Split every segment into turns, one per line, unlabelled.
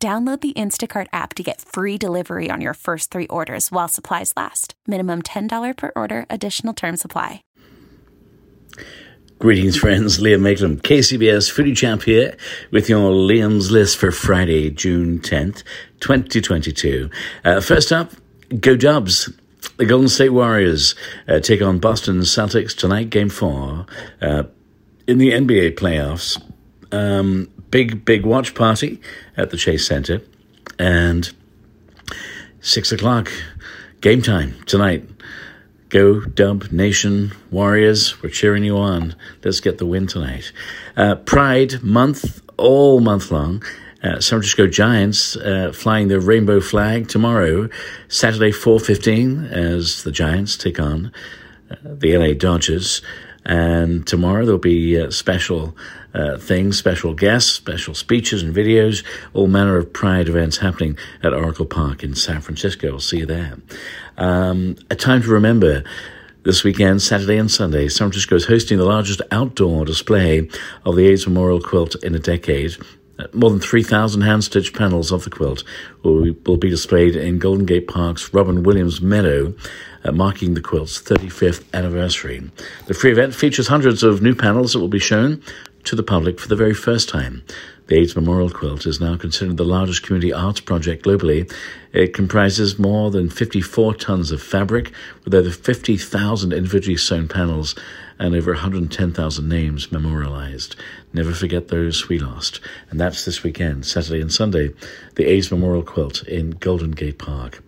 Download the Instacart app to get free delivery on your first three orders while supplies last. Minimum $10 per order, additional term supply.
Greetings, friends. Liam Mayclem, KCBS Foodie Chap here with your Liam's List for Friday, June 10th, 2022. Uh, first up, go Dubs. The Golden State Warriors uh, take on Boston Celtics tonight, game four, uh, in the NBA playoffs. Um, big, big watch party at the Chase Center. And six o'clock, game time tonight. Go Dub Nation Warriors. We're cheering you on. Let's get the win tonight. Uh, Pride month, all month long. Uh, San Francisco Giants uh, flying the rainbow flag tomorrow, Saturday 4.15, as the Giants take on uh, the LA Dodgers. And tomorrow there'll be uh, special uh, things, special guests, special speeches and videos, all manner of Pride events happening at Oracle Park in San Francisco. I'll see you there. Um, a time to remember. This weekend, Saturday and Sunday, San Francisco is hosting the largest outdoor display of the AIDS Memorial Quilt in a decade. Uh, more than 3,000 hand-stitched panels of the quilt will be displayed in Golden Gate Park's Robin Williams Meadow, uh, marking the quilt's 35th anniversary. The free event features hundreds of new panels that will be shown to the public for the very first time. The AIDS Memorial Quilt is now considered the largest community arts project globally. It comprises more than 54 tons of fabric, with over 50,000 individually sewn panels and over 110,000 names memorialized. Never forget those we lost. And that's this weekend, Saturday and Sunday, the AIDS Memorial Quilt in Golden Gate Park.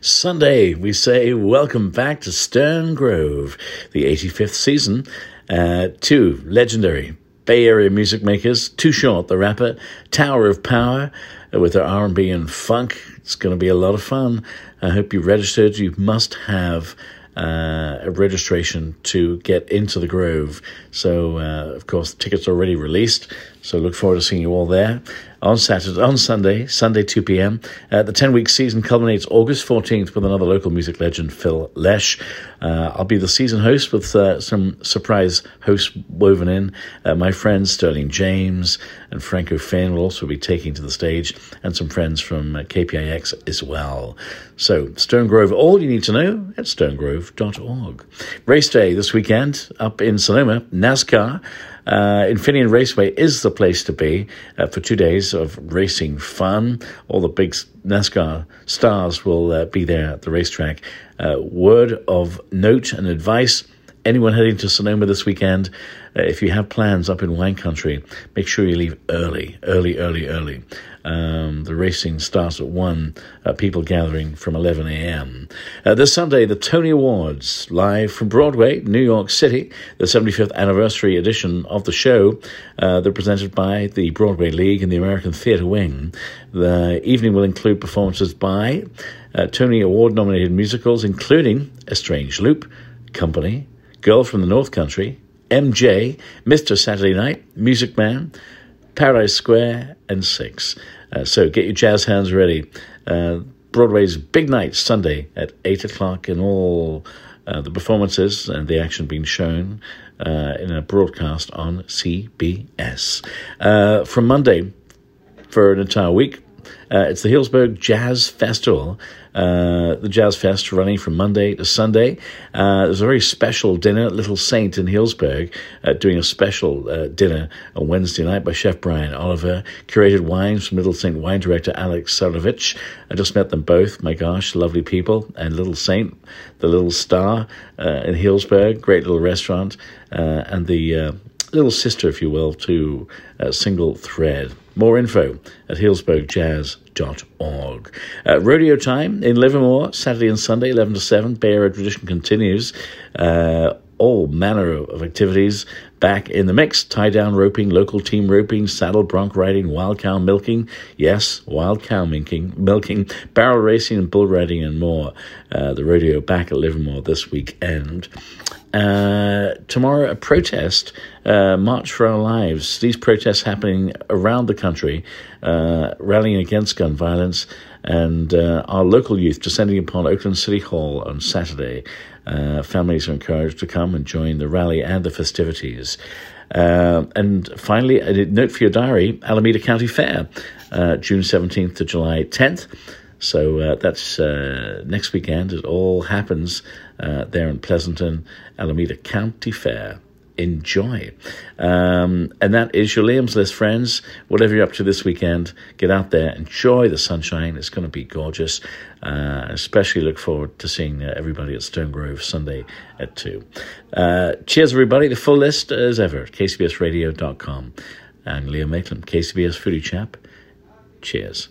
Sunday, we say welcome back to Stern Grove, the 85th season, uh, two legendary Bay Area music makers, Too Short, the rapper, Tower of Power, uh, with their R&B and funk. It's going to be a lot of fun. I hope you registered. You must have uh, a registration to get into the Grove. So, uh, of course, the tickets are already released. So, look forward to seeing you all there on Saturday, on Sunday, Sunday 2 p.m. Uh, the 10 week season culminates August 14th with another local music legend, Phil Lesh. Uh, I'll be the season host with uh, some surprise hosts woven in. Uh, my friends Sterling James and Franco Finn will also be taking to the stage, and some friends from uh, KPIX as well. So, Stern Grove, all you need to know at sterngrove.org. Race day this weekend up in Sonoma, NASCAR. Uh, Infineon Raceway is the place to be uh, for two days of racing fun. All the big NASCAR stars will uh, be there at the racetrack. Uh, word of note and advice anyone heading to Sonoma this weekend, uh, if you have plans up in wine country, make sure you leave early, early, early, early. Um, the racing starts at 1, uh, people gathering from 11 a.m. Uh, this Sunday, the Tony Awards, live from Broadway, New York City, the 75th anniversary edition of the show. Uh, they're presented by the Broadway League and the American Theatre Wing. The evening will include performances by uh, Tony Award nominated musicals, including A Strange Loop, Company, Girl from the North Country, MJ, Mr. Saturday Night, Music Man, Paradise Square, and Six. Uh, so get your jazz hands ready. Uh, Broadway's Big Night, Sunday at 8 o'clock, and all uh, the performances and the action being shown uh, in a broadcast on CBS. Uh, from Monday for an entire week, uh, it's the Healdsburg Jazz Festival. Uh, the Jazz Fest running from Monday to Sunday. Uh, there's a very special dinner at Little Saint in Healdsburg, uh, doing a special uh, dinner on Wednesday night by Chef Brian Oliver. Curated wines from Little Saint wine director Alex Sarovich. I just met them both. My gosh, lovely people. And Little Saint, the little star uh, in Healdsburg, great little restaurant. And the little sister, if you will, to a Single Thread. More info at healdsburgjazz.org. Uh, rodeo time in Livermore, Saturday and Sunday, 11 to 7. Bay Area tradition continues. Uh, all manner of activities back in the mix tie down roping, local team roping, saddle bronc riding, wild cow milking. Yes, wild cow milking, milking barrel racing, and bull riding, and more. Uh, the rodeo back at Livermore this weekend. Uh, tomorrow, a protest, uh, March for Our Lives. These protests happening around the country, uh, rallying against gun violence, and uh, our local youth descending upon Oakland City Hall on Saturday. Uh, families are encouraged to come and join the rally and the festivities. And finally, a note for your diary Alameda County Fair, June 17th to July 10th. So uh, that's uh, next weekend. It all happens uh, there in Pleasanton, Alameda County Fair. Enjoy. Um, and that is your Liam's List, friends. Whatever you're up to this weekend, get out there, enjoy the sunshine. It's going to be gorgeous. Uh, especially look forward to seeing uh, everybody at Stern Grove Sunday at 2. Uh, cheers, everybody. The full list, as ever, kcbsradio.com. And Liam Mayclem, KCBS Foodie Chap. Cheers.